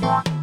Bye.